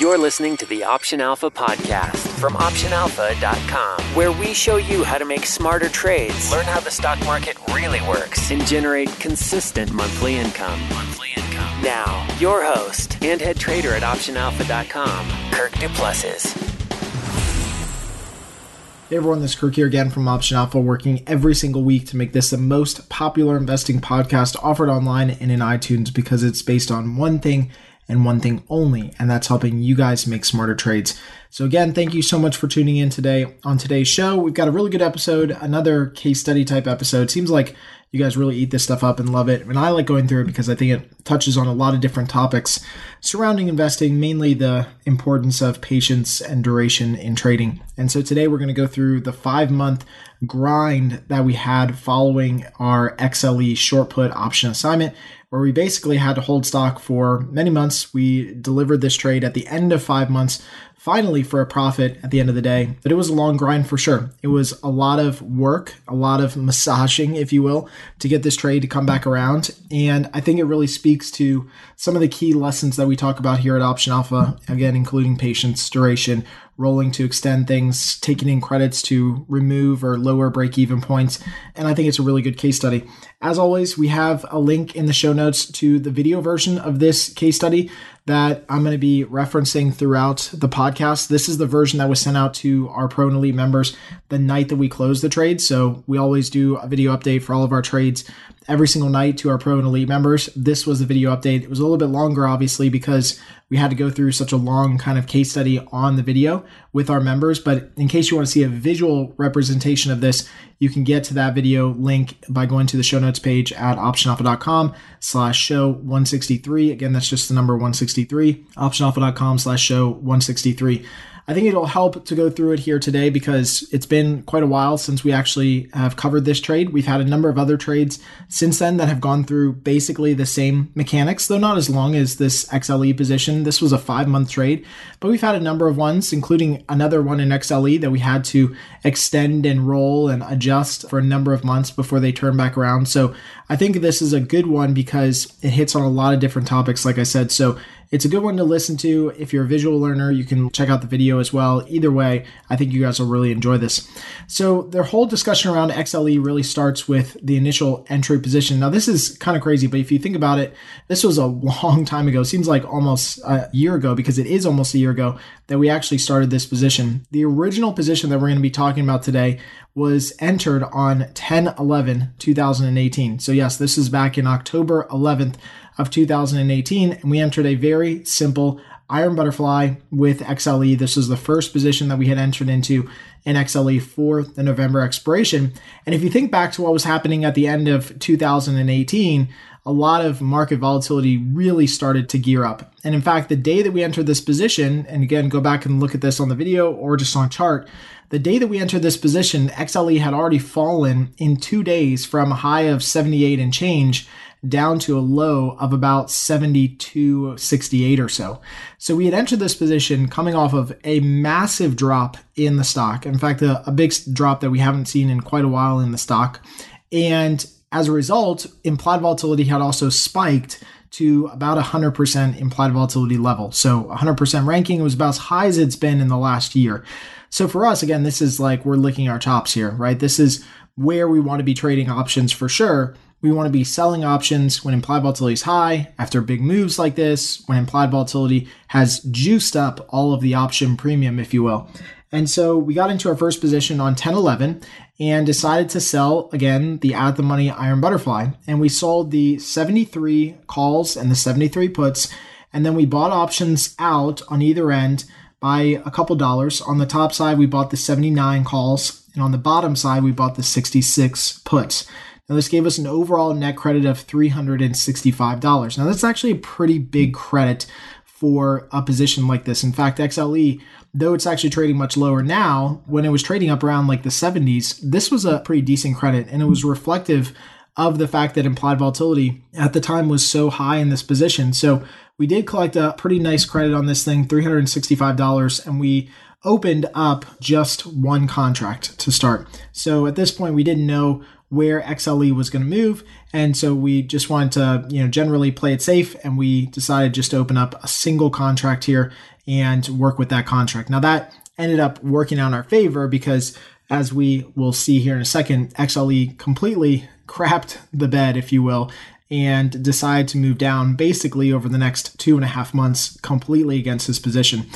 You're listening to the Option Alpha podcast from OptionAlpha.com, where we show you how to make smarter trades, learn how the stock market really works, and generate consistent monthly income. Monthly income. Now, your host and head trader at OptionAlpha.com, Kirk Du Plessis. Hey everyone, this is Kirk here again from Option Alpha, working every single week to make this the most popular investing podcast offered online and in iTunes because it's based on one thing and one thing only, and that's helping you guys make smarter trades. So, again, thank you so much for tuning in today. On today's show, we've got a really good episode, another case study type episode. Seems like you guys really eat this stuff up and love it. And I like going through it because I think it touches on a lot of different topics surrounding investing, mainly the importance of patience and duration in trading. And so today we're going to go through the five month grind that we had following our XLE short put option assignment where we basically had to hold stock for many months. We delivered this trade at the end of five months, finally for a profit at the end of the day. But it was a long grind for sure. It was a lot of work, a lot of massaging, if you will, to get this trade to come back around. And I think it really speaks to some of the key lessons that we talk about here at Option Alpha, again, including patience, duration, rolling to extend things, taking in credits to remove or lower break even points. And I think it's a really good case study. As always, we have a link in the show notes to the video version of this case study that I'm going to be referencing throughout the podcast. This is the version that was sent out to our Pro and Elite members the night that we closed the trade. So we always do a video update for all of our trades every single night to our Pro and Elite members. This was the video update. It was a little bit longer, obviously, because we had to go through such a long kind of case study on the video with our members. But in case you want to see a visual representation of this, you can get to that video link by going to the show notes page at optionalpha.com slash show 163. Again, that's just the number 163, optionalpha.com slash show 163. I think it'll help to go through it here today because it's been quite a while since we actually have covered this trade. We've had a number of other trades since then that have gone through basically the same mechanics, though not as long as this XLE position. This was a five month trade, but we've had a number of ones, including another one in XLE that we had to extend and roll and adjust for a number of months before they turn back around. So I think this is a good one because it hits on a lot of different topics, like I said. So it's a good one to listen to. If you're a visual learner, you can check out the video as well. Either way, I think you guys will really enjoy this. So, their whole discussion around XLE really starts with the initial entry position. Now, this is kind of crazy, but if you think about it, this was a long time ago. It seems like almost a year ago because it is almost a year ago that we actually started this position. The original position that we're going to be talking about today was entered on 10 11 2018. So, yes, this is back in October 11th of 2018, and we entered a very simple iron butterfly with XLE. This was the first position that we had entered into in XLE for the November expiration. And if you think back to what was happening at the end of 2018, a lot of market volatility really started to gear up. And in fact, the day that we entered this position, and again, go back and look at this on the video or just on chart, the day that we entered this position, XLE had already fallen in two days from a high of 78 and change down to a low of about 72, 68 or so. So we had entered this position coming off of a massive drop in the stock. In fact, a, a big drop that we haven't seen in quite a while in the stock. And as a result, implied volatility had also spiked to about 100% implied volatility level. So 100% ranking was about as high as it's been in the last year. So for us, again, this is like we're licking our chops here, right? This is where we want to be trading options for sure. We want to be selling options when implied volatility is high after big moves like this, when implied volatility has juiced up all of the option premium, if you will. And so we got into our first position on 1011 and decided to sell again the at the money iron butterfly. And we sold the 73 calls and the 73 puts. And then we bought options out on either end by a couple dollars. On the top side, we bought the 79 calls. And on the bottom side, we bought the 66 puts. Now, this gave us an overall net credit of $365. Now, that's actually a pretty big credit for a position like this. In fact, XLE, though it's actually trading much lower now, when it was trading up around like the 70s, this was a pretty decent credit and it was reflective of the fact that implied volatility at the time was so high in this position. So we did collect a pretty nice credit on this thing, $365, and we opened up just one contract to start. So at this point, we didn't know where XLE was going to move. And so we just wanted to, you know, generally play it safe. And we decided just to open up a single contract here and work with that contract. Now that ended up working out in our favor because as we will see here in a second, XLE completely crapped the bed, if you will, and decided to move down basically over the next two and a half months completely against his position.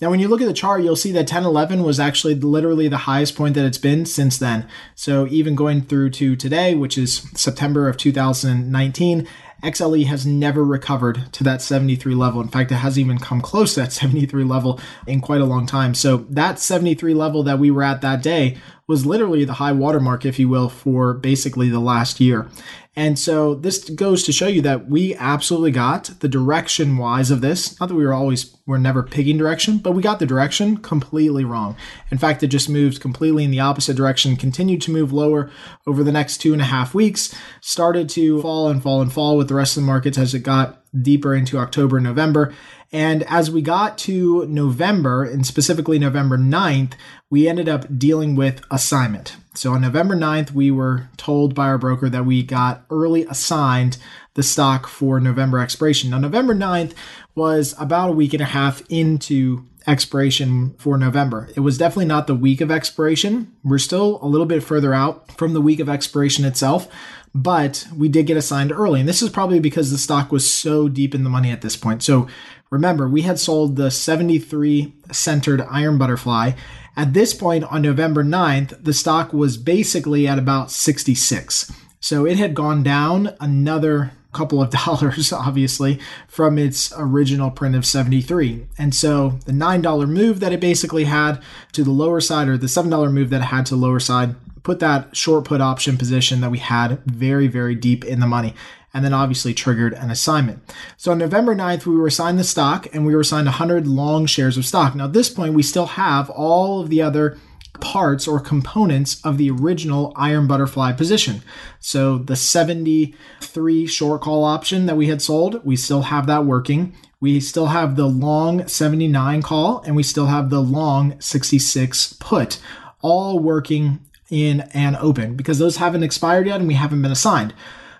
Now, when you look at the chart, you'll see that 1011 was actually literally the highest point that it's been since then. So even going through to today, which is September of 2019, XLE has never recovered to that 73 level. In fact, it hasn't even come close to that 73 level in quite a long time. So that 73 level that we were at that day was literally the high watermark, if you will, for basically the last year. And so this goes to show you that we absolutely got the direction wise of this. Not that we were always, we're never picking direction, but we got the direction completely wrong. In fact, it just moved completely in the opposite direction, continued to move lower over the next two and a half weeks, started to fall and fall and fall with the rest of the markets as it got deeper into October November. And as we got to November, and specifically November 9th, we ended up dealing with assignment. So on November 9th, we were told by our broker that we got early assigned the stock for November expiration. Now, November 9th was about a week and a half into expiration for November. It was definitely not the week of expiration. We're still a little bit further out from the week of expiration itself, but we did get assigned early. And this is probably because the stock was so deep in the money at this point. So remember, we had sold the 73 centered iron butterfly. At this point on November 9th, the stock was basically at about 66. So it had gone down another couple of dollars, obviously, from its original print of 73. And so the $9 move that it basically had to the lower side, or the $7 move that it had to the lower side, put that short put option position that we had very, very deep in the money. And then obviously triggered an assignment. So on November 9th, we were assigned the stock and we were assigned 100 long shares of stock. Now, at this point, we still have all of the other parts or components of the original iron butterfly position. So the 73 short call option that we had sold, we still have that working. We still have the long 79 call and we still have the long 66 put all working in an open because those haven't expired yet and we haven't been assigned.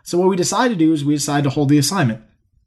So what we decided to do is we decided to hold the assignment.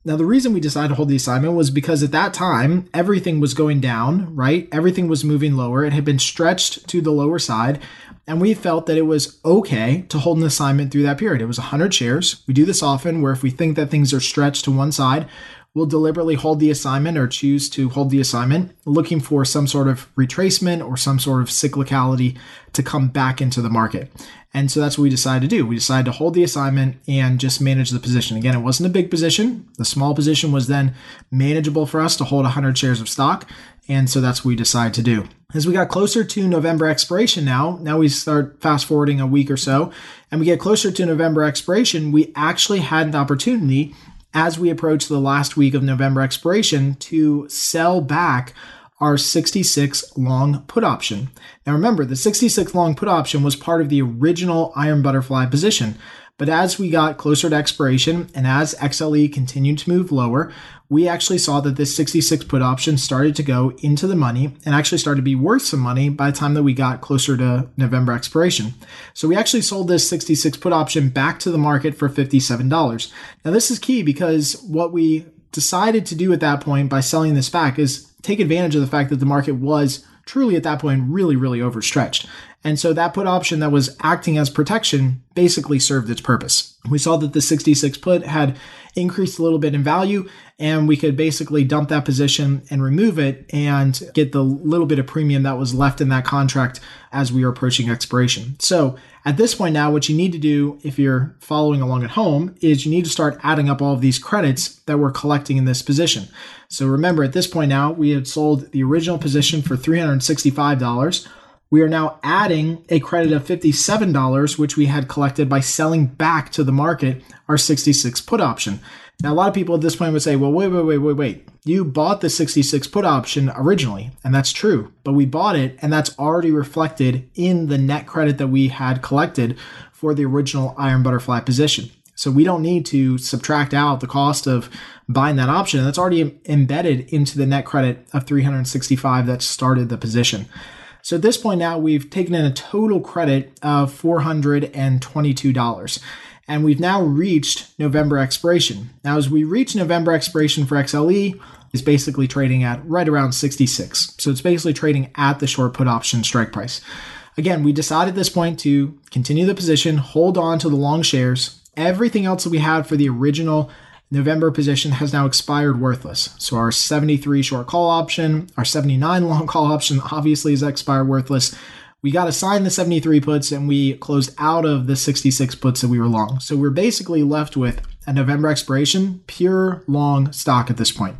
Now, the reason we decided to hold the assignment was because at that time, everything was going down, right? Everything was moving lower. It had been stretched to the lower side. And we felt that it was okay to hold an assignment through that period. It was 100 shares. We do this often where if we think that things are stretched to one side, will deliberately hold the assignment or choose to hold the assignment, looking for some sort of retracement or some sort of cyclicality to come back into the market. And so that's what we decided to do. We decided to hold the assignment and just manage the position. Again, it wasn't a big position. The small position was then manageable for us to hold 100 shares of stock. And so that's what we decided to do. As we got closer to November expiration now, now we start fast forwarding a week or so, and we get closer to November expiration, we actually had an opportunity as we approach the last week of November expiration to sell back our 66 long put option. Now remember, the 66 long put option was part of the original Iron Butterfly position. But as we got closer to expiration and as XLE continued to move lower, we actually saw that this 66 put option started to go into the money and actually started to be worth some money by the time that we got closer to November expiration. So we actually sold this 66 put option back to the market for $57. Now this is key because what we decided to do at that point by selling this back is take advantage of the fact that the market was truly at that point really, really overstretched. And so that put option that was acting as protection basically served its purpose. We saw that the 66 put had increased a little bit in value and we could basically dump that position and remove it and get the little bit of premium that was left in that contract as we are approaching expiration. So at this point now, what you need to do if you're following along at home is you need to start adding up all of these credits that we're collecting in this position. So remember at this point now, we had sold the original position for $365 we are now adding a credit of $57, which we had collected by selling back to the market our 66 put option. Now, a lot of people at this point would say, well, wait, wait, wait, wait, wait. You bought the 66 put option originally, and that's true, but we bought it, and that's already reflected in the net credit that we had collected for the original Iron Butterfly position. So we don't need to subtract out the cost of buying that option. That's already embedded into the net credit of 365 that started the position. So at this point now, we've taken in a total credit of $422 and we've now reached November expiration. Now, as we reach November expiration for XLE, it's basically trading at right around 66. So it's basically trading at the short put option strike price. Again, we decided at this point to continue the position, hold on to the long shares. Everything else that we had for the original November position has now expired worthless. So our 73 short call option, our 79 long call option obviously is expired worthless. We got assigned the 73 puts and we closed out of the 66 puts that we were long. So we're basically left with a November expiration, pure long stock at this point.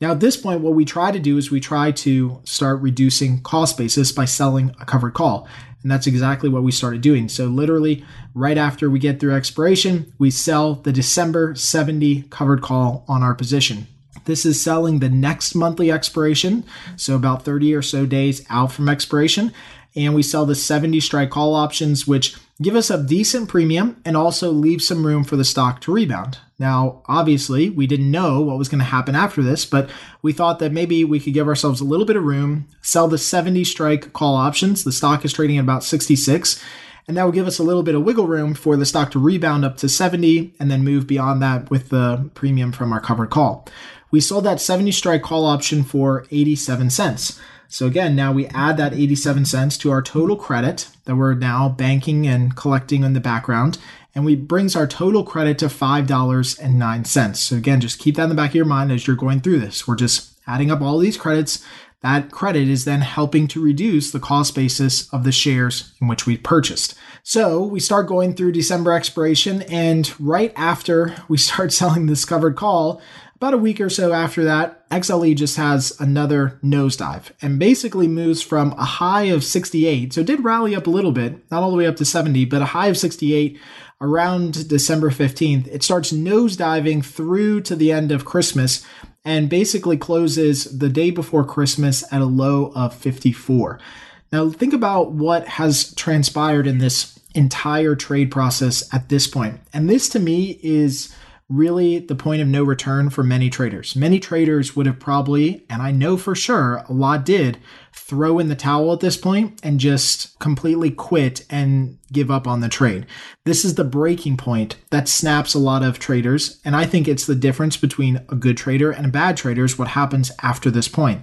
Now, at this point, what we try to do is we try to start reducing cost basis by selling a covered call. And that's exactly what we started doing. So, literally, right after we get through expiration, we sell the December 70 covered call on our position. This is selling the next monthly expiration, so about 30 or so days out from expiration. And we sell the 70 strike call options, which give us a decent premium and also leave some room for the stock to rebound. Now, obviously, we didn't know what was going to happen after this, but we thought that maybe we could give ourselves a little bit of room, sell the 70 strike call options. The stock is trading at about 66, and that would give us a little bit of wiggle room for the stock to rebound up to 70 and then move beyond that with the premium from our covered call. We sold that 70 strike call option for 87 cents. So again, now we add that 87 cents to our total credit that we're now banking and collecting in the background, and we brings our total credit to $5.09. So again, just keep that in the back of your mind as you're going through this. We're just adding up all these credits. That credit is then helping to reduce the cost basis of the shares in which we purchased. So we start going through December expiration, and right after we start selling this covered call, about a week or so after that, XLE just has another nosedive and basically moves from a high of 68. So it did rally up a little bit, not all the way up to 70, but a high of 68 around December 15th. It starts nosediving through to the end of Christmas and basically closes the day before Christmas at a low of 54. Now, think about what has transpired in this entire trade process at this point. And this to me is really the point of no return for many traders. Many traders would have probably, and I know for sure a lot did, throw in the towel at this point and just completely quit and give up on the trade. This is the breaking point that snaps a lot of traders. And I think it's the difference between a good trader and a bad trader is what happens after this point.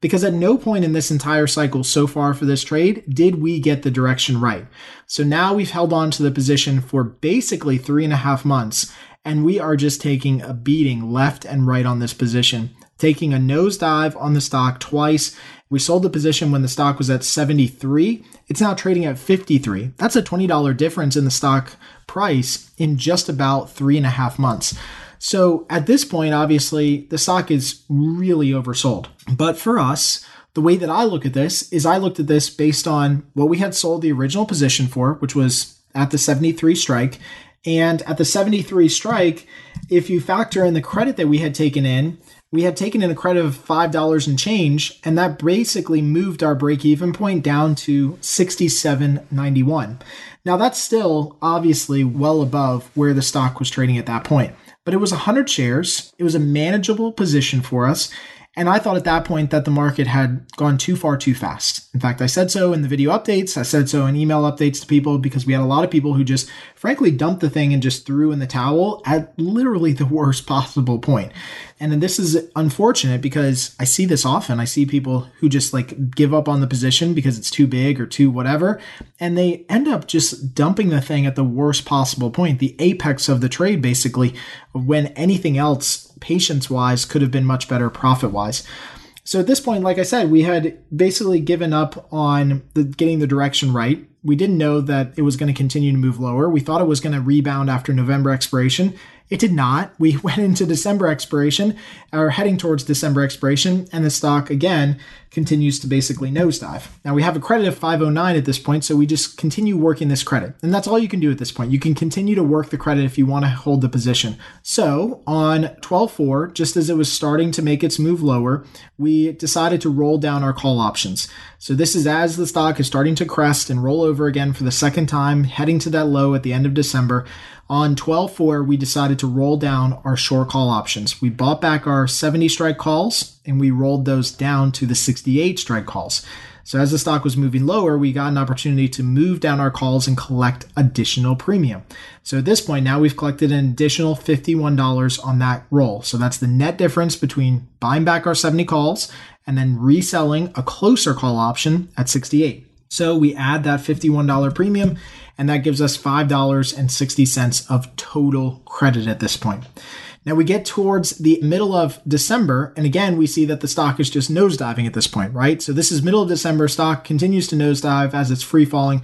Because at no point in this entire cycle so far for this trade did we get the direction right. So now we've held on to the position for basically three and a half months and we are just taking a beating left and right on this position, taking a nosedive on the stock twice. We sold the position when the stock was at 73. It's now trading at 53. That's a $20 difference in the stock price in just about three and a half months. So at this point, obviously, the stock is really oversold. But for us, the way that I look at this is I looked at this based on what we had sold the original position for, which was at the 73 strike, and at the 73 strike, if you factor in the credit that we had taken in, we had taken in a credit of $5 and change, and that basically moved our break even point down to 67.91. Now, that's still obviously well above where the stock was trading at that point, but it was 100 shares. It was a manageable position for us. And I thought at that point that the market had gone too far too fast. In fact, I said so in the video updates. I said so in email updates to people because we had a lot of people who just frankly dumped the thing and just threw in the towel at literally the worst possible point. And this is unfortunate because I see this often. I see people who just like give up on the position because it's too big or too whatever. And they end up just dumping the thing at the worst possible point, the apex of the trade, basically, when anything else, patience wise, could have been much better profit wise. So at this point, like I said, we had basically given up on the, getting the direction right. We didn't know that it was going to continue to move lower. We thought it was going to rebound after November expiration. It did not. We went into December expiration, or heading towards December expiration, and the stock again continues to basically nosedive. Now we have a credit of 509 at this point, so we just continue working this credit. And that's all you can do at this point. You can continue to work the credit if you want to hold the position. So on 12.4, just as it was starting to make its move lower, we decided to roll down our call options. So this is as the stock is starting to crest and roll over again for the second time, heading to that low at the end of December. On 12.4, we decided to roll down our short call options. We bought back our 70 strike calls and we rolled those down to the 68 strike calls. So as the stock was moving lower, we got an opportunity to move down our calls and collect additional premium. So at this point, now we've collected an additional $51 on that roll. So that's the net difference between buying back our 70 calls and then reselling a closer call option at 68. So we add that $51 premium and that gives us $5.60 of total credit at this point. Now we get towards the middle of December, and again, we see that the stock is just nosediving at this point, right? So this is middle of December, stock continues to nosedive as it's free falling.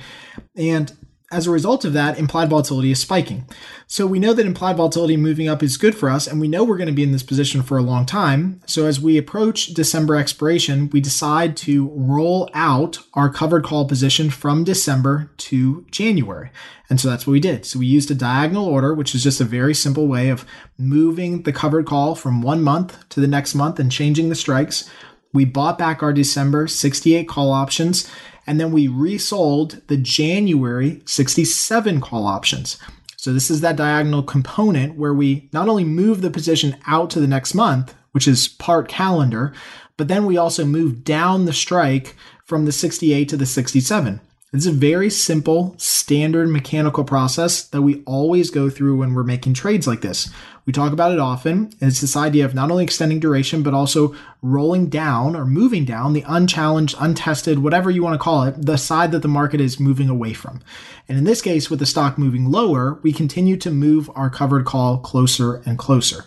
And as a result of that, implied volatility is spiking. So we know that implied volatility moving up is good for us, and we know we're going to be in this position for a long time. So as we approach December expiration, we decide to roll out our covered call position from December to January. And so that's what we did. So we used a diagonal order, which is just a very simple way of moving the covered call from one month to the next month and changing the strikes. We bought back our December 68 call options and then we resold the January 67 call options. So this is that diagonal component where we not only move the position out to the next month, which is part calendar, but then we also move down the strike from the 68 to the 67. It's a very simple, standard mechanical process that we always go through when we're making trades like this. We talk about it often, and it's this idea of not only extending duration, but also rolling down or moving down the unchallenged, untested, whatever you want to call it, the side that the market is moving away from. And in this case, with the stock moving lower, we continue to move our covered call closer and closer.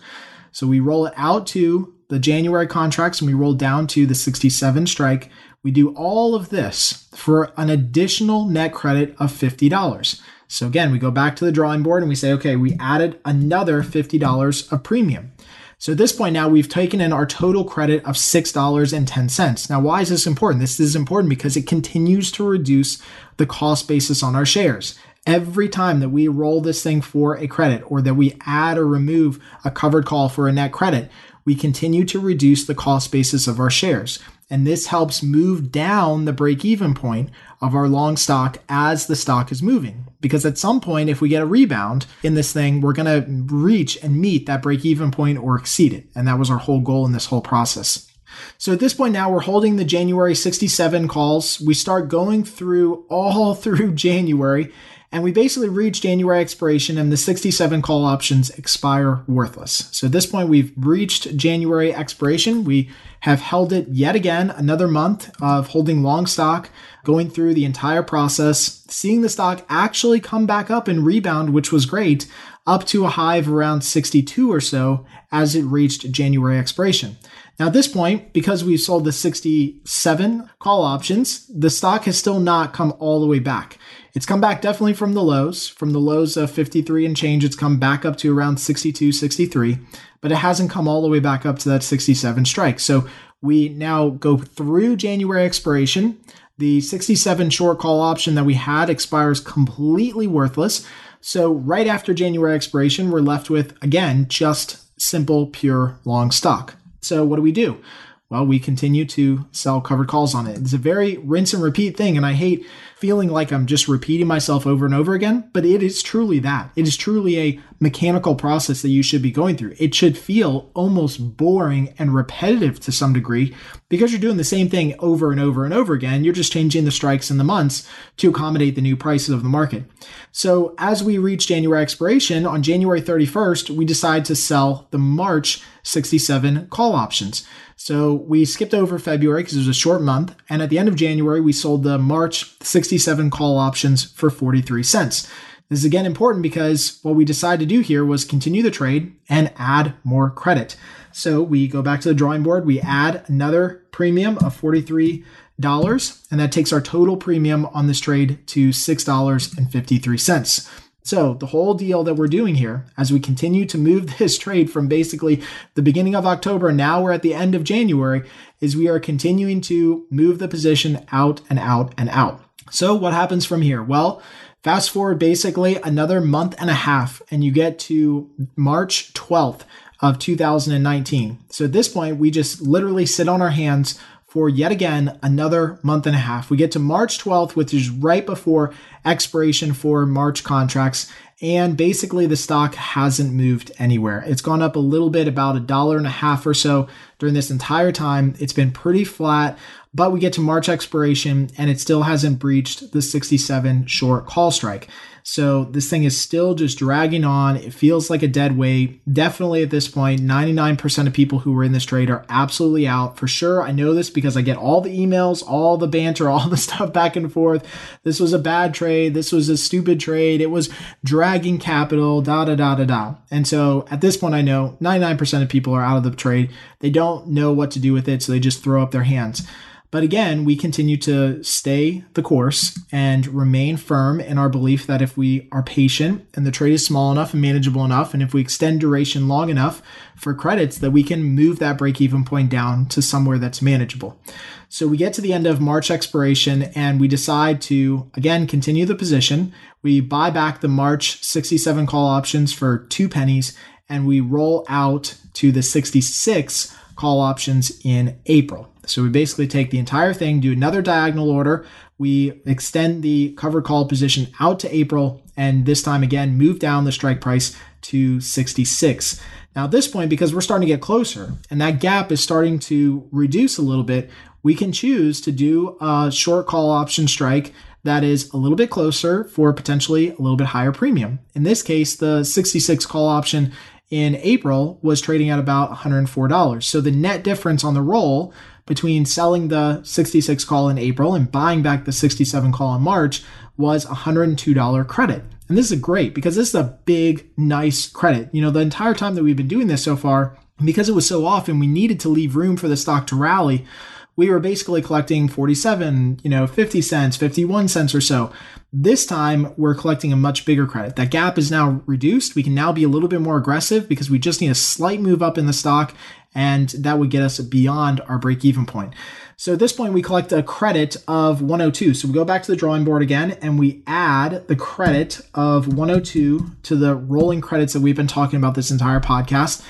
So we roll it out to the January contracts and we roll down to the 67 strike we do all of this for an additional net credit of $50. So again, we go back to the drawing board and we say, okay, we added another $50 of premium. So at this point now we've taken in our total credit of $6.10. Now, why is this important? This is important because it continues to reduce the cost basis on our shares. Every time that we roll this thing for a credit or that we add or remove a covered call for a net credit, we continue to reduce the cost basis of our shares. And this helps move down the break even point of our long stock as the stock is moving. Because at some point, if we get a rebound in this thing, we're going to reach and meet that break even point or exceed it. And that was our whole goal in this whole process. So at this point now, we're holding the January 67 calls. We start going through all through January and we basically reach January expiration and the 67 call options expire worthless. So at this point, we've reached January expiration. We have held it yet again, another month of holding long stock, going through the entire process, seeing the stock actually come back up and rebound, which was great, up to a high of around 62 or so as it reached January expiration. Now, at this point, because we've sold the 67 call options, the stock has still not come all the way back. It's come back definitely from the lows, from the lows of 53 and change. It's come back up to around 62, 63, but it hasn't come all the way back up to that 67 strike. So we now go through January expiration. The 67 short call option that we had expires completely worthless. So right after January expiration, we're left with, again, just simple, pure long stock. So what do we do? Well, we continue to sell covered calls on it. It's a very rinse and repeat thing, and I hate feeling like I'm just repeating myself over and over again, but it is truly that. It is truly a mechanical process that you should be going through. It should feel almost boring and repetitive to some degree because you're doing the same thing over and over and over again. You're just changing the strikes and the months to accommodate the new prices of the market. So as we reach January expiration on January 31st, we decide to sell the March 67 call options. So we skipped over February because it was a short month. And at the end of January, we sold the March 67 call options for 43 cents. This is again important because what we decided to do here was continue the trade and add more credit. So we go back to the drawing board, we add another premium of $43, and that takes our total premium on this trade to $6.53. So, the whole deal that we're doing here, as we continue to move this trade from basically the beginning of October, now we're at the end of January, is we are continuing to move the position out and out and out. So, what happens from here? Well, fast forward basically another month and a half, and you get to March 12th of 2019. So, at this point, we just literally sit on our hands for yet again another month and a half. We get to March 12th, which is right before expiration for March contracts. And basically, the stock hasn't moved anywhere. It's gone up a little bit, about a dollar and a half or so during this entire time. It's been pretty flat, but we get to March expiration and it still hasn't breached the 67 short call strike. So this thing is still just dragging on. It feels like a dead weight. Definitely at this point, 99% of people who were in this trade are absolutely out. For sure, I know this because I get all the emails, all the banter, all the stuff back and forth. This was a bad trade. This was a stupid trade. It was dragging capital, da da da da da. And so at this point, I know 99% of people are out of the trade. They don't know what to do with it, so they just throw up their hands. But again, we continue to stay the course and remain firm in our belief that if we are patient and the trade is small enough and manageable enough, and if we extend duration long enough for credits, that we can move that break even point down to somewhere that's manageable. So we get to the end of March expiration and we decide to again continue the position. We buy back the March 67 call options for two pennies and we roll out to the 66 call options in April. So we basically take the entire thing, do another diagonal order. We extend the covered call position out to April, and this time again, move down the strike price to 66. Now, at this point, because we're starting to get closer and that gap is starting to reduce a little bit, we can choose to do a short call option strike that is a little bit closer for potentially a little bit higher premium. In this case, the 66 call option in April was trading at about $104. So the net difference on the roll between selling the 66 call in April and buying back the 67 call in March was $102 credit. And this is great because this is a big, nice credit. You know, the entire time that we've been doing this so far, because it was so often, we needed to leave room for the stock to rally we were basically collecting 47, you know, 50 cents, 51 cents or so. This time we're collecting a much bigger credit. That gap is now reduced. We can now be a little bit more aggressive because we just need a slight move up in the stock and that would get us beyond our break even point. So at this point, we collect a credit of 102. So we go back to the drawing board again and we add the credit of 102 to the rolling credits that we've been talking about this entire podcast.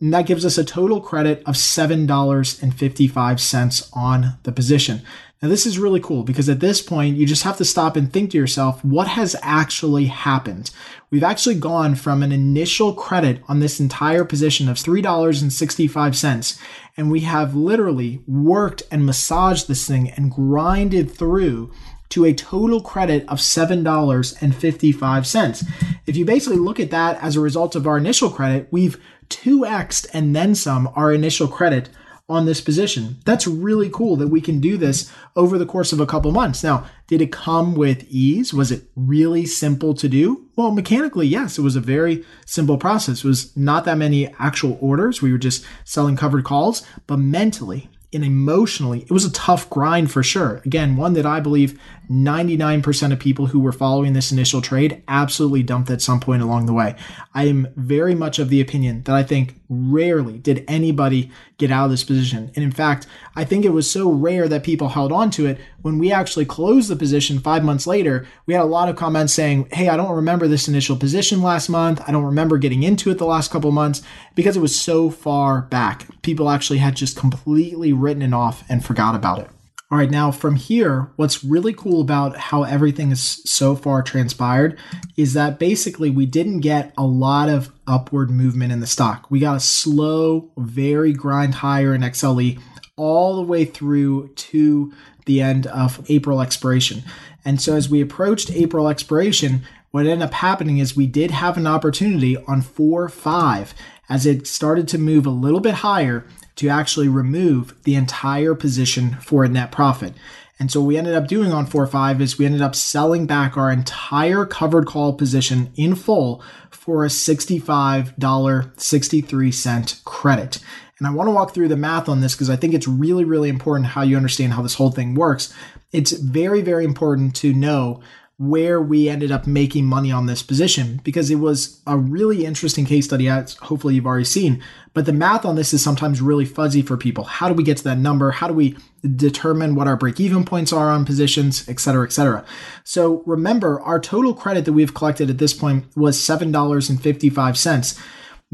And that gives us a total credit of $7.55 on the position. Now, this is really cool because at this point, you just have to stop and think to yourself, what has actually happened? We've actually gone from an initial credit on this entire position of $3.65, and we have literally worked and massaged this thing and grinded through to a total credit of $7.55. If you basically look at that as a result of our initial credit, we've 2x and then some our initial credit on this position. That's really cool that we can do this over the course of a couple months. Now, did it come with ease? Was it really simple to do? Well, mechanically, yes, it was a very simple process. It was not that many actual orders. We were just selling covered calls, but mentally, and emotionally, it was a tough grind for sure. Again, one that I believe 99% of people who were following this initial trade absolutely dumped at some point along the way. I am very much of the opinion that I think rarely did anybody get out of this position. And in fact, I think it was so rare that people held on to it. When we actually closed the position five months later, we had a lot of comments saying, Hey, I don't remember this initial position last month. I don't remember getting into it the last couple months because it was so far back. People actually had just completely written it off and forgot about it. All right, now from here, what's really cool about how everything is so far transpired is that basically we didn't get a lot of upward movement in the stock. We got a slow, very grind higher in XLE all the way through to the end of April expiration. And so as we approached April expiration, what ended up happening is we did have an opportunity on 4 5 as it started to move a little bit higher to actually remove the entire position for a net profit. And so what we ended up doing on 4-5 is we ended up selling back our entire covered call position in full for a $65.63 credit. And I want to walk through the math on this because I think it's really, really important how you understand how this whole thing works. It's very, very important to know where we ended up making money on this position because it was a really interesting case study as hopefully you've already seen. But the math on this is sometimes really fuzzy for people. How do we get to that number? How do we determine what our break even points are on positions et cetera et cetera? So remember our total credit that we've collected at this point was $7.55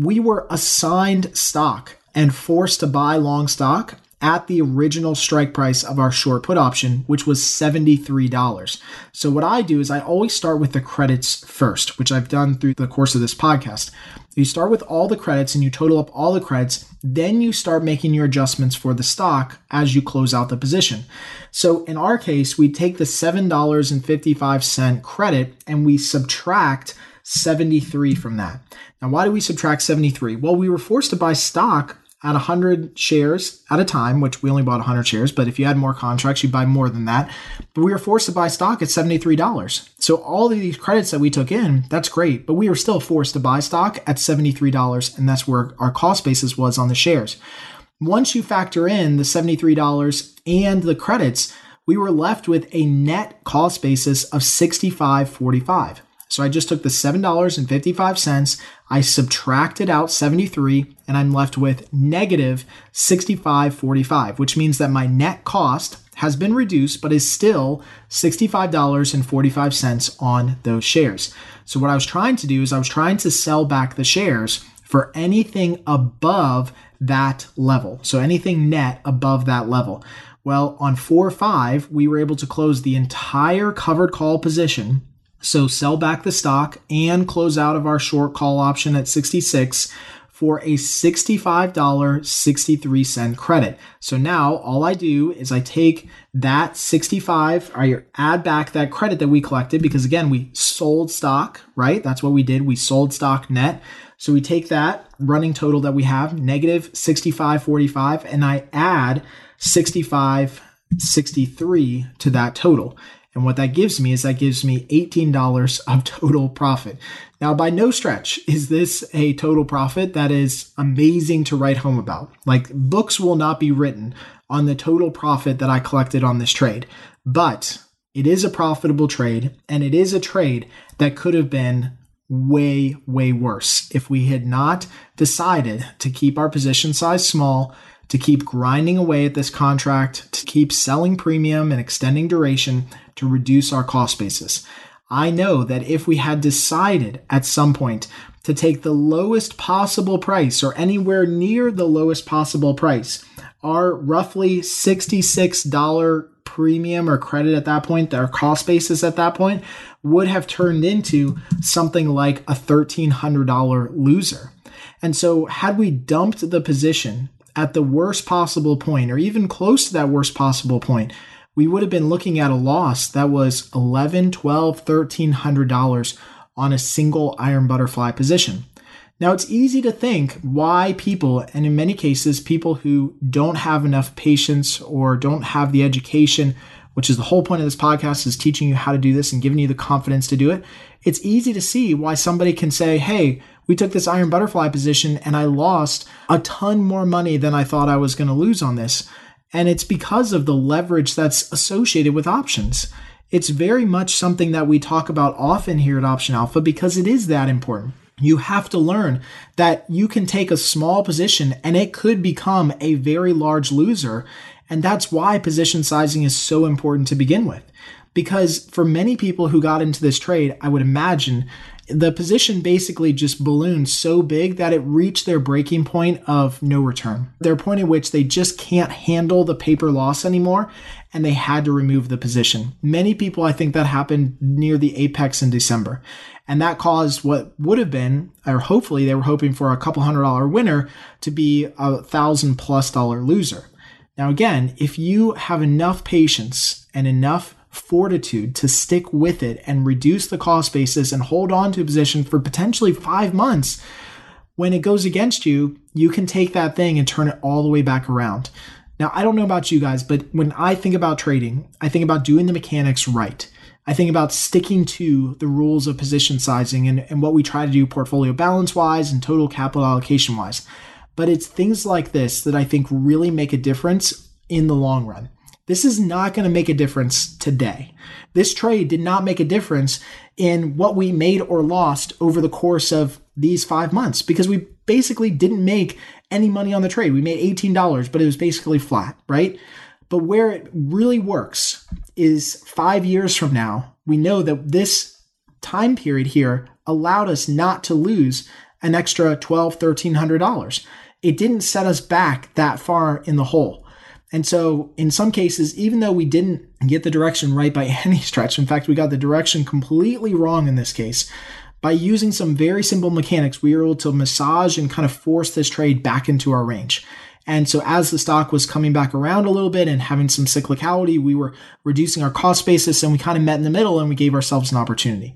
we were assigned stock and forced to buy long stock at the original strike price of our short put option, which was $73. So what I do is I always start with the credits first, which I've done through the course of this podcast. You start with all the credits and you total up all the credits, then you start making your adjustments for the stock as you close out the position. So in our case, we take the $7.55 credit and we subtract 73 from that. Now, why do we subtract 73? Well, we were forced to buy stock at 100 shares at a time, which we only bought 100 shares, but if you had more contracts, you'd buy more than that. But we were forced to buy stock at $73. So all of these credits that we took in, that's great, but we were still forced to buy stock at $73, and that's where our cost basis was on the shares. Once you factor in the $73 and the credits, we were left with a net cost basis of 65.45. So I just took the $7.55, I subtracted out 73, and I'm left with negative 65.45, which means that my net cost has been reduced, but is still $65.45 on those shares. So what I was trying to do is I was trying to sell back the shares for anything above that level. So anything net above that level. Well, on 4 5, we were able to close the entire covered call position so sell back the stock and close out of our short call option at 66 for a $65.63 credit. So now all I do is I take that 65, I add back that credit that we collected because again, we sold stock, right? That's what we did. We sold stock net. So we take that running total that we have, negative 65.45, and I add 65.63 to that total. And what that gives me is that gives me $18 of total profit. Now, by no stretch is this a total profit that is amazing to write home about. Like, books will not be written on the total profit that I collected on this trade, but it is a profitable trade and it is a trade that could have been way, way worse if we had not decided to keep our position size small to keep grinding away at this contract, to keep selling premium and extending duration to reduce our cost basis. I know that if we had decided at some point to take the lowest possible price or anywhere near the lowest possible price, our roughly $66 premium or credit at that point, our cost basis at that point, would have turned into something like a $1,300 loser. And so, had we dumped the position at the worst possible point, or even close to that worst possible point, we would have been looking at a loss that was $11, $12, $1,300 on a single iron butterfly position. Now, it's easy to think why people, and in many cases, people who don't have enough patience or don't have the education, which is the whole point of this podcast, is teaching you how to do this and giving you the confidence to do it. It's easy to see why somebody can say, hey, we took this iron butterfly position and I lost a ton more money than I thought I was going to lose on this. And it's because of the leverage that's associated with options. It's very much something that we talk about often here at Option Alpha because it is that important. You have to learn that you can take a small position and it could become a very large loser. And that's why position sizing is so important to begin with. Because for many people who got into this trade, I would imagine the position basically just ballooned so big that it reached their breaking point of no return. Their point at which they just can't handle the paper loss anymore and they had to remove the position. Many people, I think that happened near the apex in December. And that caused what would have been, or hopefully they were hoping for a couple hundred dollar winner to be a thousand plus dollar loser. Now, again, if you have enough patience and enough fortitude to stick with it and reduce the cost basis and hold on to a position for potentially five months, when it goes against you, you can take that thing and turn it all the way back around. Now, I don't know about you guys, but when I think about trading, I think about doing the mechanics right. I think about sticking to the rules of position sizing and, and what we try to do portfolio balance wise and total capital allocation wise. But it's things like this that I think really make a difference in the long run. This is not going to make a difference today. This trade did not make a difference in what we made or lost over the course of these five months because we basically didn't make any money on the trade. We made $18, but it was basically flat, right? But where it really works is five years from now, we know that this time period here allowed us not to lose an extra $1,200, $1,300. It didn't set us back that far in the hole. And so, in some cases, even though we didn't get the direction right by any stretch, in fact, we got the direction completely wrong in this case, by using some very simple mechanics, we were able to massage and kind of force this trade back into our range. And so as the stock was coming back around a little bit and having some cyclicality, we were reducing our cost basis and we kind of met in the middle and we gave ourselves an opportunity.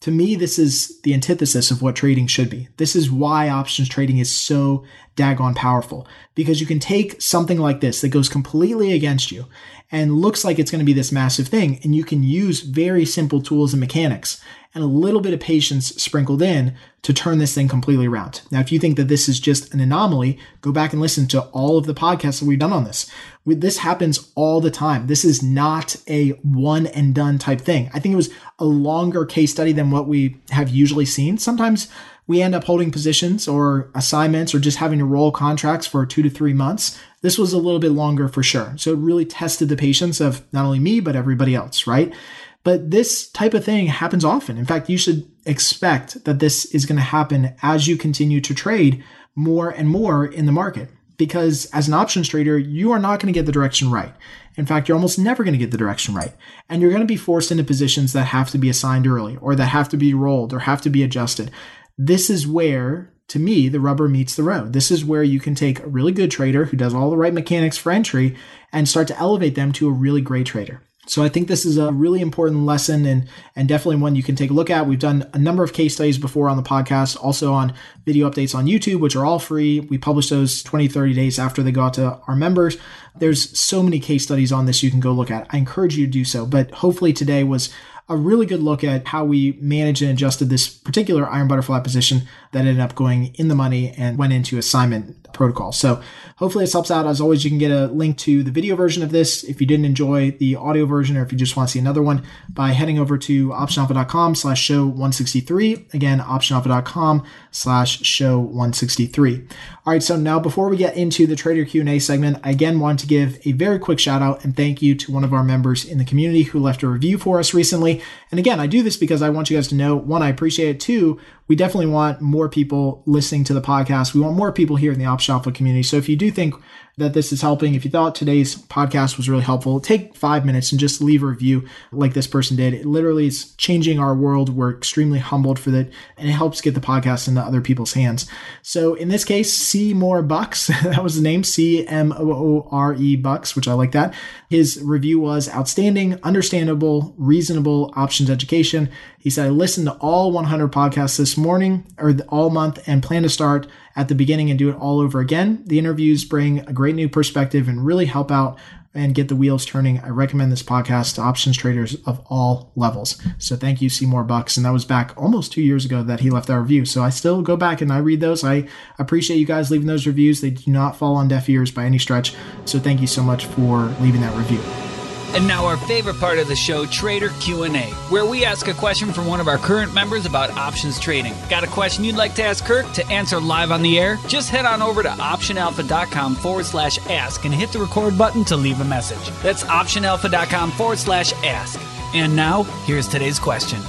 To me, this is the antithesis of what trading should be. This is why options trading is so daggone powerful because you can take something like this that goes completely against you and looks like it's going to be this massive thing and you can use very simple tools and mechanics and a little bit of patience sprinkled in to turn this thing completely around. Now, if you think that this is just an anomaly, go back and listen to all of the podcasts that we've done on this. This happens all the time. This is not a one and done type thing. I think it was a longer case study than what we have usually seen. Sometimes we end up holding positions or assignments or just having to roll contracts for two to three months. This was a little bit longer for sure. So it really tested the patience of not only me, but everybody else, right? But this type of thing happens often. In fact, you should expect that this is going to happen as you continue to trade more and more in the market. Because as an options trader, you are not going to get the direction right. In fact, you're almost never going to get the direction right. And you're going to be forced into positions that have to be assigned early or that have to be rolled or have to be adjusted. This is where, to me, the rubber meets the road. This is where you can take a really good trader who does all the right mechanics for entry and start to elevate them to a really great trader. So I think this is a really important lesson and and definitely one you can take a look at. We've done a number of case studies before on the podcast, also on video updates on YouTube, which are all free. We publish those 20, 30 days after they go out to our members. There's so many case studies on this you can go look at. I encourage you to do so. But hopefully today was a really good look at how we managed and adjusted this particular iron butterfly position that ended up going in the money and went into assignment protocol. So hopefully this helps out. As always, you can get a link to the video version of this if you didn't enjoy the audio version or if you just want to see another one by heading over to optionalpha.com slash show 163. Again, optionalpha.com slash show 163. All right, so now before we get into the trader Q&A segment, I again want to give a very quick shout out and thank you to one of our members in the community who left a review for us recently. And again, I do this because I want you guys to know, one, I appreciate it. Two, we definitely want more people listening to the podcast. We want more people here in the Option Alpha community. So if you do think that this is helping. If you thought today's podcast was really helpful, take five minutes and just leave a review like this person did. It literally is changing our world. We're extremely humbled for that, and it helps get the podcast into other people's hands. So in this case, C More Bucks, that was the name, C M O O R E Bucks, which I like that. His review was outstanding, understandable, reasonable options education. He said, I listened to all 100 podcasts this morning or all month and plan to start at the beginning and do it all over again. The interviews bring a great new perspective and really help out and get the wheels turning. I recommend this podcast to options traders of all levels. So thank you, Seymour Bucks. And that was back almost two years ago that he left that review. So I still go back and I read those. I appreciate you guys leaving those reviews. They do not fall on deaf ears by any stretch. So thank you so much for leaving that review. And now our favorite part of the show, Trader Q&A, where we ask a question from one of our current members about options trading. Got a question you'd like to ask Kirk to answer live on the air? Just head on over to optionalpha.com forward slash ask and hit the record button to leave a message. That's optionalpha.com forward slash ask. And now, here's today's question.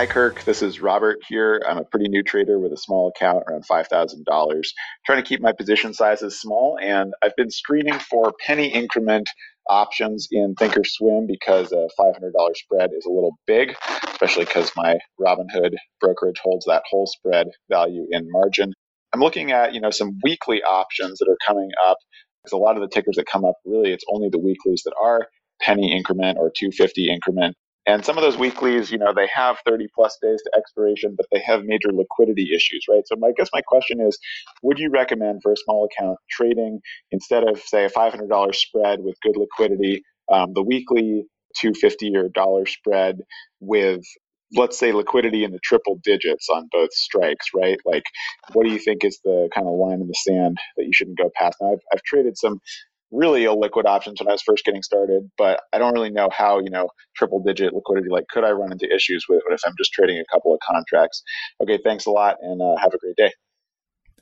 Hi, Kirk. This is Robert here. I'm a pretty new trader with a small account, around $5,000. Trying to keep my position sizes small, and I've been screening for penny increment options in Thinkorswim because a $500 spread is a little big, especially because my Robinhood brokerage holds that whole spread value in margin. I'm looking at you know some weekly options that are coming up because a lot of the tickers that come up really it's only the weeklies that are penny increment or 250 increment and some of those weeklies, you know, they have 30 plus days to expiration, but they have major liquidity issues, right? So I guess my question is, would you recommend for a small account trading instead of say a $500 spread with good liquidity, um, the weekly 250 or dollar spread with let's say liquidity in the triple digits on both strikes, right? Like, what do you think is the kind of line in the sand that you shouldn't go past? Now, I've, I've traded some really illiquid options when I was first getting started, but I don't really know how, you know, triple digit liquidity, like could I run into issues with it if I'm just trading a couple of contracts? Okay, thanks a lot and uh, have a great day.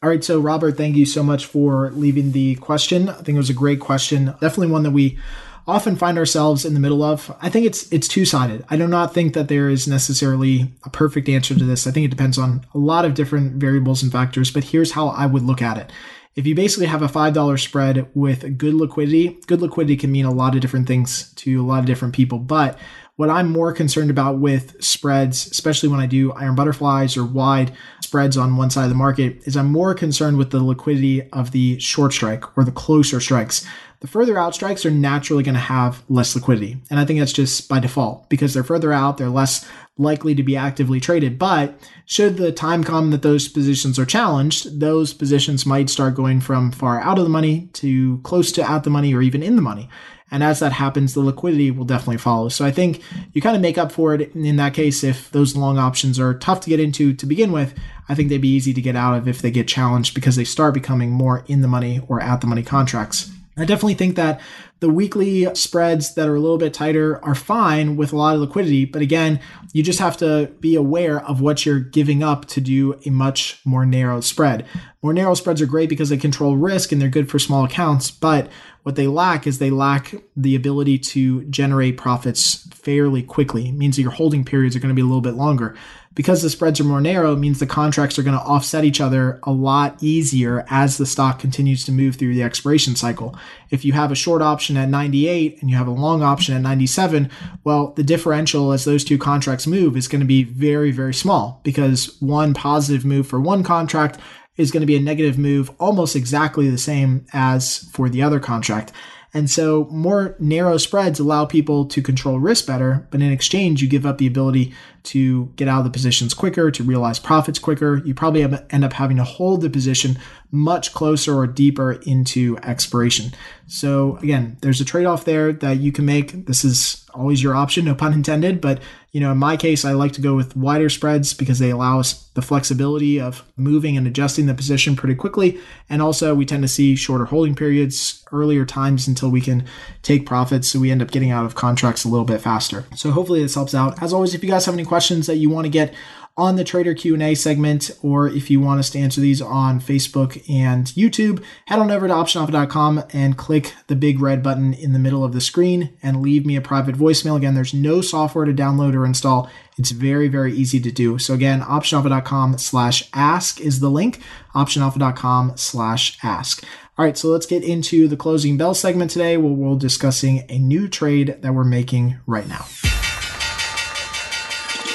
All right, so Robert, thank you so much for leaving the question. I think it was a great question. Definitely one that we often find ourselves in the middle of. I think it's it's two-sided. I do not think that there is necessarily a perfect answer to this. I think it depends on a lot of different variables and factors, but here's how I would look at it if you basically have a $5 spread with good liquidity, good liquidity can mean a lot of different things to a lot of different people. But what I'm more concerned about with spreads, especially when I do iron butterflies or wide spreads on one side of the market, is I'm more concerned with the liquidity of the short strike or the closer strikes. The further out strikes are naturally going to have less liquidity. And I think that's just by default because they're further out, they're less likely to be actively traded. But should the time come that those positions are challenged, those positions might start going from far out of the money to close to at the money or even in the money. And as that happens, the liquidity will definitely follow. So I think you kind of make up for it in that case if those long options are tough to get into to begin with. I think they'd be easy to get out of if they get challenged because they start becoming more in the money or at the money contracts. I definitely think that the weekly spreads that are a little bit tighter are fine with a lot of liquidity. But again, you just have to be aware of what you're giving up to do a much more narrow spread. More narrow spreads are great because they control risk and they're good for small accounts. But what they lack is they lack the ability to generate profits fairly quickly. It means that your holding periods are going to be a little bit longer because the spreads are more narrow, it means the contracts are going to offset each other a lot easier as the stock continues to move through the expiration cycle. If you have a short option at 98 and you have a long option at 97, well, the differential as those two contracts move is going to be very, very small because one positive move for one contract is going to be a negative move almost exactly the same as for the other contract. And so more narrow spreads allow people to control risk better, but in exchange, you give up the ability to get out of the positions quicker, to realize profits quicker. You probably end up having to hold the position much closer or deeper into expiration. So again, there's a trade-off there that you can make. This is always your option, no pun intended, but you know, in my case, I like to go with wider spreads because they allow us the flexibility of moving and adjusting the position pretty quickly. And also, we tend to see shorter holding periods, earlier times until we can take profits. So we end up getting out of contracts a little bit faster. So hopefully this helps out. As always, if you guys have any questions that you want to get on the trader q&a segment or if you want us to answer these on facebook and youtube head on over to optionalpha.com and click the big red button in the middle of the screen and leave me a private voicemail. Again there's no software to download or install. It's very very easy to do. So again optionalpha.com slash ask is the link. optionalpha.com slash ask. All right, so let's get into the closing bell segment today where we're discussing a new trade that we're making right now.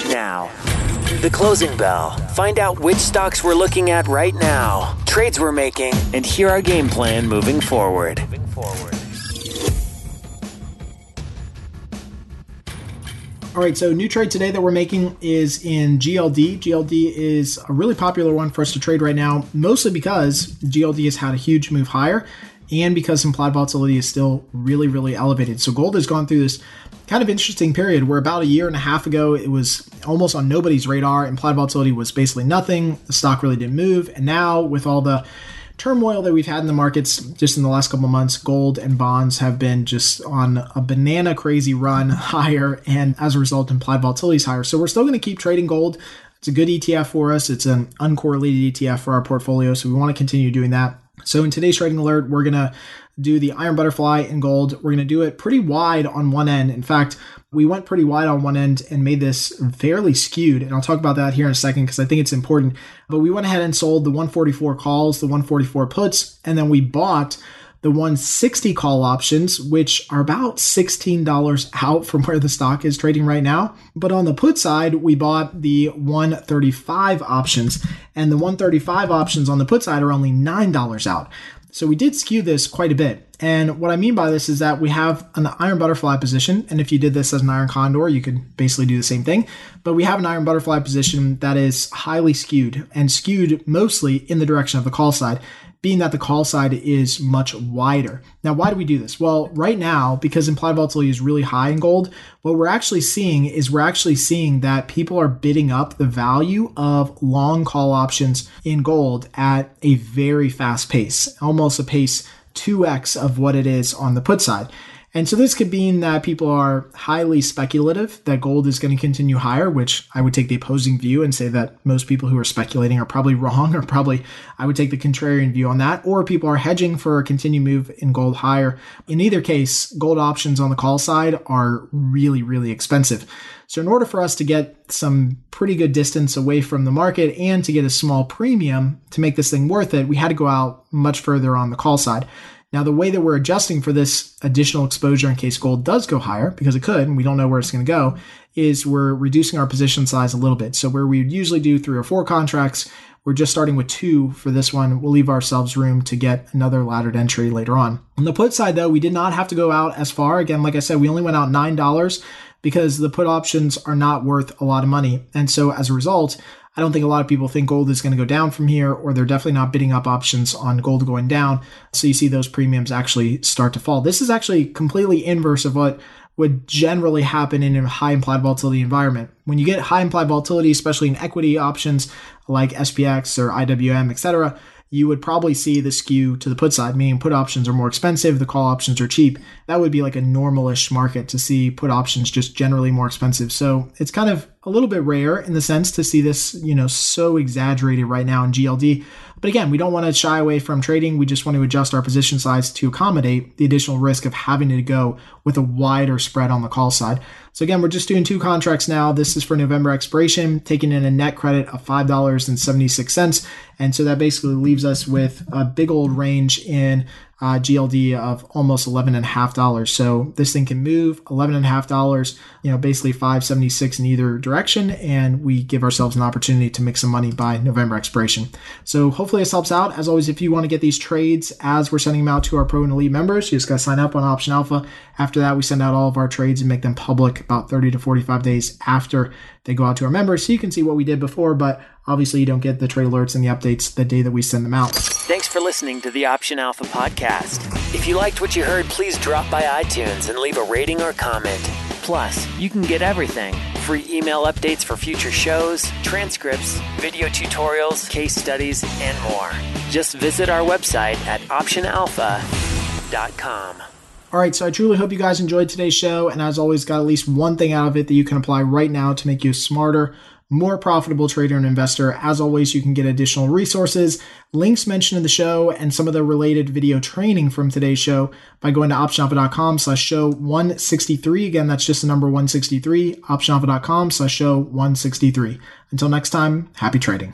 Now, the closing bell. Find out which stocks we're looking at right now, trades we're making, and hear our game plan moving forward. All right, so new trade today that we're making is in GLD. GLD is a really popular one for us to trade right now, mostly because GLD has had a huge move higher and because implied volatility is still really, really elevated. So gold has gone through this kind of interesting period where about a year and a half ago it was almost on nobody's radar. Implied volatility was basically nothing. The stock really didn't move. And now with all the turmoil that we've had in the markets just in the last couple months, gold and bonds have been just on a banana crazy run higher, and as a result, implied volatility is higher. So we're still going to keep trading gold. It's a good ETF for us. It's an uncorrelated ETF for our portfolio, so we want to continue doing that. So in today's trading alert, we're going to do the iron butterfly in gold. We're going to do it pretty wide on one end. In fact, we went pretty wide on one end and made this fairly skewed. And I'll talk about that here in a second because I think it's important. But we went ahead and sold the 144 calls, the 144 puts, and then we bought the 160 call options, which are about $16 out from where the stock is trading right now. But on the put side, we bought the 135 options, and the 135 options on the put side are only $9 out. So we did skew this quite a bit. And what I mean by this is that we have an iron butterfly position. And if you did this as an iron condor, you could basically do the same thing. But we have an iron butterfly position that is highly skewed and skewed mostly in the direction of the call side being that the call side is much wider. Now, why do we do this? Well, right now, because implied volatility is really high in gold, what we're actually seeing is we're actually seeing that people are bidding up the value of long call options in gold at a very fast pace, almost a pace 2x of what it is on the put side. And so this could mean that people are highly speculative that gold is going to continue higher, which I would take the opposing view and say that most people who are speculating are probably wrong, or probably I would take the contrarian view on that, or people are hedging for a continued move in gold higher. In either case, gold options on the call side are really, really expensive. So in order for us to get some pretty good distance away from the market and to get a small premium to make this thing worth it, we had to go out much further on the call side. Now, the way that we're adjusting for this additional exposure in case gold does go higher, because it could, and we don't know where it's going to go, is we're reducing our position size a little bit. So where we would usually do three or four contracts, we're just starting with two for this one. We'll leave ourselves room to get another laddered entry later on. On the put side, though, we did not have to go out as far. Again, like I said, we only went out $9 because the put options are not worth a lot of money. And so as a result, I don't think a lot of people think gold is going to go down from here, or they're definitely not bidding up options on gold going down. So you see those premiums actually start to fall. This is actually completely inverse of what would generally happen in a high implied volatility environment. When you get high implied volatility, especially in equity options like SPX or IWM, etc., you would probably see the skew to the put side, meaning put options are more expensive, the call options are cheap. That would be like a normalish market to see put options just generally more expensive. So it's kind of a little bit rare in the sense to see this, you know, so exaggerated right now in GLD. But again, we don't want to shy away from trading. We just want to adjust our position size to accommodate the additional risk of having to go with a wider spread on the call side. So again, we're just doing two contracts now. This is for November expiration, taking in a net credit of $5.76. And so that basically leaves us with a big old range in uh, GLD of almost $11.5. So this thing can move $11.5, you know, basically 576 in either direction. And we give ourselves an opportunity to make some money by November expiration. So hopefully this helps out. As always, if you want to get these trades as we're sending them out to our pro and elite members, you just got to sign up on Option Alpha. After that, we send out all of our trades and make them public about 30 to 45 days after they go out to our members. So you can see what we did before, but obviously you don't get the trade alerts and the updates the day that we send them out. Thanks for listening to the Option Alpha podcast. If you liked what you heard, please drop by iTunes and leave a rating or comment. Plus, you can get everything free email updates for future shows, transcripts, video tutorials, case studies, and more. Just visit our website at optionalpha.com. All right, so I truly hope you guys enjoyed today's show, and as always, got at least one thing out of it that you can apply right now to make you a smarter more profitable trader and investor. As always, you can get additional resources, links mentioned in the show, and some of the related video training from today's show by going to optionalpha.com slash show 163. Again, that's just the number 163, optionalpha.com slash show 163. Until next time, happy trading.